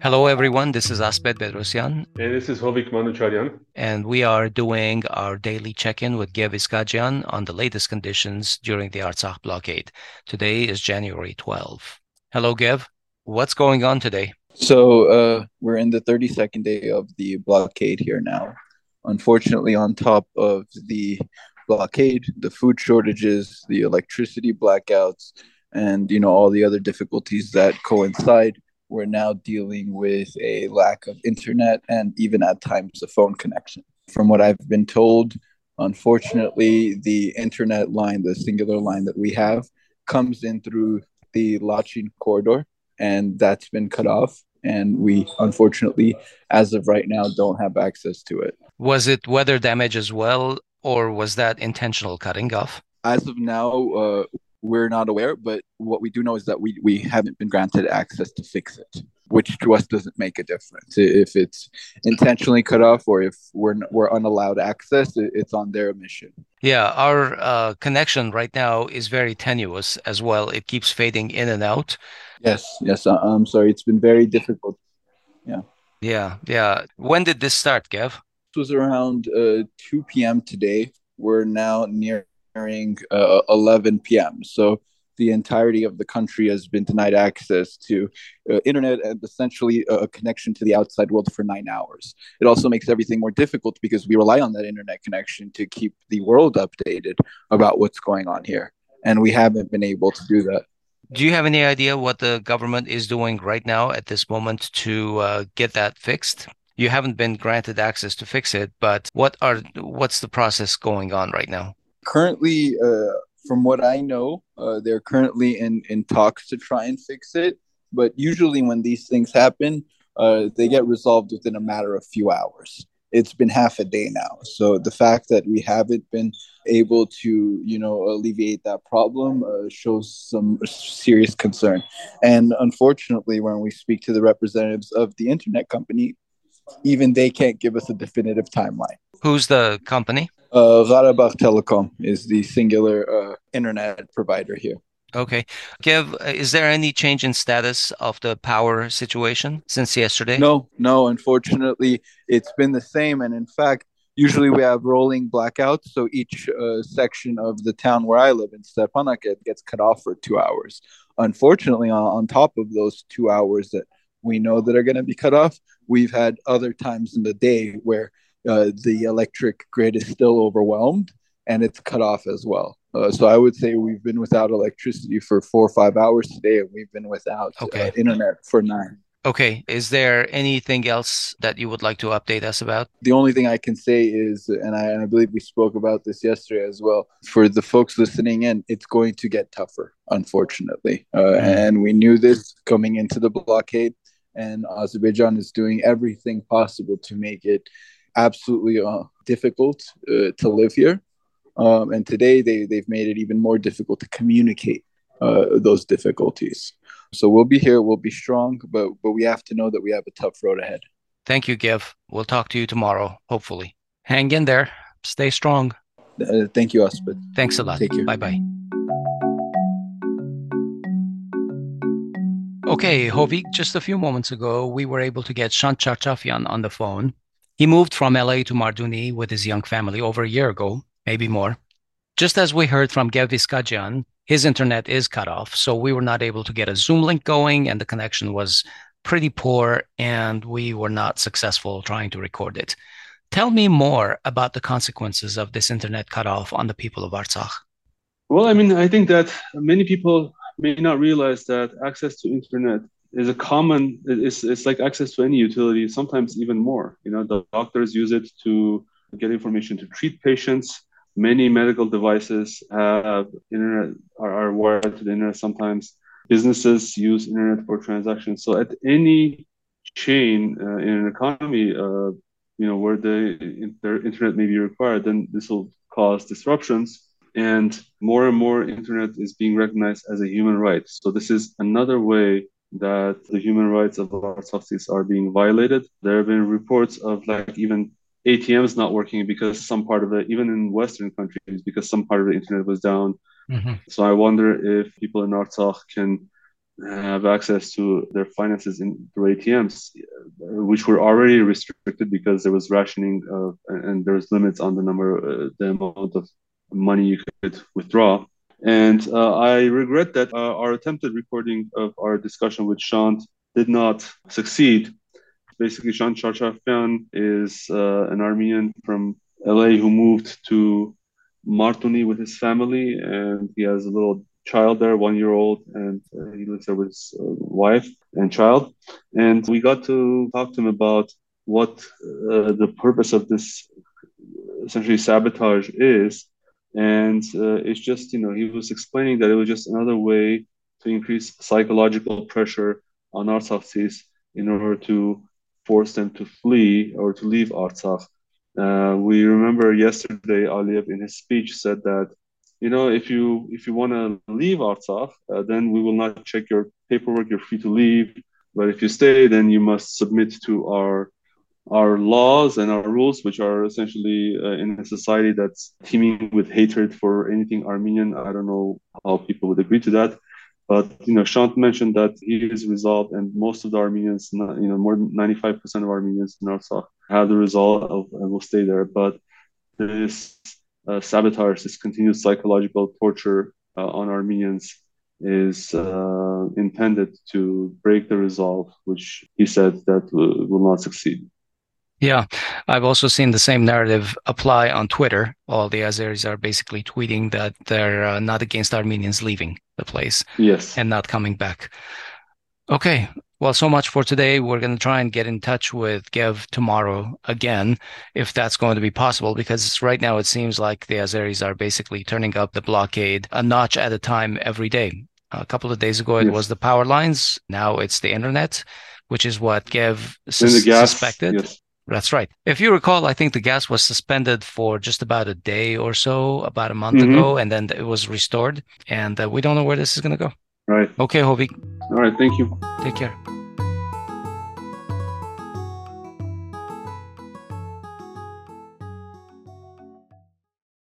Hello, everyone. This is Asbed Bedrossian. And this is Hovik Manucharyan. And we are doing our daily check in with Gev Iskajian on the latest conditions during the Artsakh blockade. Today is January 12. Hello, Gev. What's going on today? So, uh, we're in the 32nd day of the blockade here now. Unfortunately, on top of the blockade, the food shortages, the electricity blackouts, and you know all the other difficulties that coincide we're now dealing with a lack of internet and even at times a phone connection. From what I've been told, unfortunately, the internet line, the singular line that we have, comes in through the Lachin corridor, and that's been cut off. And we, unfortunately, as of right now, don't have access to it. Was it weather damage as well, or was that intentional cutting off? As of now, uh, we're not aware, but what we do know is that we, we haven't been granted access to fix it, which to us doesn't make a difference. If it's intentionally cut off or if we're, we're unallowed access, it's on their mission. Yeah, our uh, connection right now is very tenuous as well. It keeps fading in and out. Yes, yes. I'm sorry. It's been very difficult. Yeah. Yeah, yeah. When did this start, Gev? This was around uh, 2 p.m. today. We're now near uh, 11 p.m. So the entirety of the country has been denied access to uh, internet and essentially a connection to the outside world for nine hours. It also makes everything more difficult because we rely on that internet connection to keep the world updated about what's going on here. And we haven't been able to do that. Do you have any idea what the government is doing right now at this moment to uh, get that fixed? You haven't been granted access to fix it, but what are what's the process going on right now? Currently, uh, from what I know, uh, they're currently in in talks to try and fix it. But usually, when these things happen, uh, they get resolved within a matter of few hours. It's been half a day now, so the fact that we haven't been able to, you know, alleviate that problem uh, shows some serious concern. And unfortunately, when we speak to the representatives of the internet company, even they can't give us a definitive timeline. Who's the company? Uh, Gharabagh Telecom is the singular uh, internet provider here. Okay. Gev, is there any change in status of the power situation since yesterday? No, no. Unfortunately, it's been the same. And in fact, usually we have rolling blackouts. So each uh, section of the town where I live in Stepanakert gets cut off for two hours. Unfortunately, on, on top of those two hours that we know that are going to be cut off, we've had other times in the day where uh, the electric grid is still overwhelmed and it's cut off as well. Uh, so I would say we've been without electricity for four or five hours today, and we've been without uh, okay. uh, internet for nine. Okay. Is there anything else that you would like to update us about? The only thing I can say is, and I, and I believe we spoke about this yesterday as well, for the folks listening in, it's going to get tougher, unfortunately. Uh, mm-hmm. And we knew this coming into the blockade, and Azerbaijan is doing everything possible to make it absolutely uh, difficult uh, to live here. Um, and today they, they've made it even more difficult to communicate uh, those difficulties. So we'll be here, we'll be strong, but, but we have to know that we have a tough road ahead. Thank you, Gev. We'll talk to you tomorrow, hopefully. Hang in there. Stay strong. Uh, thank you, Asbed. Thanks a lot. Take care. Bye bye. Okay, Hovik, just a few moments ago, we were able to get Shant Charchafian on the phone. He moved from LA to Martuni with his young family over a year ago, maybe more. Just as we heard from Gev Iskajian, his internet is cut off, so we were not able to get a Zoom link going, and the connection was pretty poor, and we were not successful trying to record it. Tell me more about the consequences of this internet cutoff on the people of Artsakh. Well, I mean, I think that many people may not realize that access to internet is a common it's, it's like access to any utility sometimes even more. You know the doctors use it to get information to treat patients. Many medical devices have internet are, are wired to the internet sometimes. Businesses use internet for transactions. So at any chain uh, in an economy uh, you know where the their internet may be required then this will cause disruptions. And more and more internet is being recognized as a human right. So this is another way that the human rights of our Artsaksis are being violated. There have been reports of like even ATMs not working because some part of it, even in Western countries, because some part of the internet was down. Mm-hmm. So I wonder if people in Artsakh can have access to their finances in through ATMs, which were already restricted because there was rationing of, and there was limits on the number, uh, the amount of money you could withdraw. And uh, I regret that uh, our attempted recording of our discussion with Shant did not succeed. Basically, Shant Charchafyan is uh, an Armenian from LA who moved to Martuni with his family, and he has a little child there, one year old, and uh, he lives there with his uh, wife and child. And we got to talk to him about what uh, the purpose of this essentially sabotage is. And uh, it's just, you know, he was explaining that it was just another way to increase psychological pressure on Artsaksis in order to force them to flee or to leave Artsakh. Uh, we remember yesterday Aliyev in his speech said that you know, if you if you want to leave Artsakh, uh, then we will not check your paperwork. You're free to leave. But if you stay, then you must submit to our our laws and our rules, which are essentially uh, in a society that's teeming with hatred for anything Armenian. I don't know how people would agree to that. But you know, Shant mentioned that he is resolved, and most of the Armenians, you know, more than 95% of Armenians in Artsakh have the resolve of, and will stay there. But this uh, sabotage, this continued psychological torture uh, on Armenians, is uh, intended to break the resolve, which he said that will, will not succeed. Yeah, I've also seen the same narrative apply on Twitter. All the Azeris are basically tweeting that they're uh, not against Armenians leaving the place yes. and not coming back. Okay, well, so much for today. We're going to try and get in touch with Gev tomorrow again, if that's going to be possible, because right now it seems like the Azeris are basically turning up the blockade a notch at a time every day. A couple of days ago, it yes. was the power lines. Now it's the internet, which is what Gev sus- suspected. Yes. That's right. If you recall, I think the gas was suspended for just about a day or so, about a month mm-hmm. ago, and then it was restored. And uh, we don't know where this is going to go. Right. Okay, Hovik. All right. Thank you. Take care.